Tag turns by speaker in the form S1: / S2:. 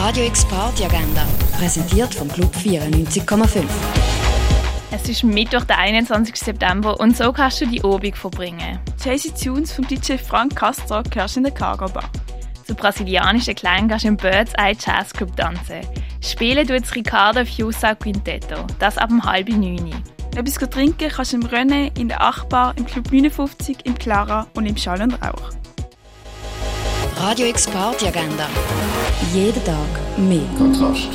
S1: Radio X Party Agenda, präsentiert vom Club 94,5.
S2: Es ist Mittwoch, der 21. September und so kannst du die Obig verbringen.
S3: Jaycee Tunes vom DJ Frank Castro hörst in der Cargo Bar.
S2: Zu brasilianischen Klang kannst du im Birds Eye Jazz Club tanzen. Spielen tut das Ricardo Fiusa Quintetto, das ab um halb neun.
S3: Etwas trinken kannst du im René, in der Achbar, im Club 59, im Clara und im Schall und Rauch.
S1: Radio X Agenda. Jeden Tag mehr.
S4: Kontrast.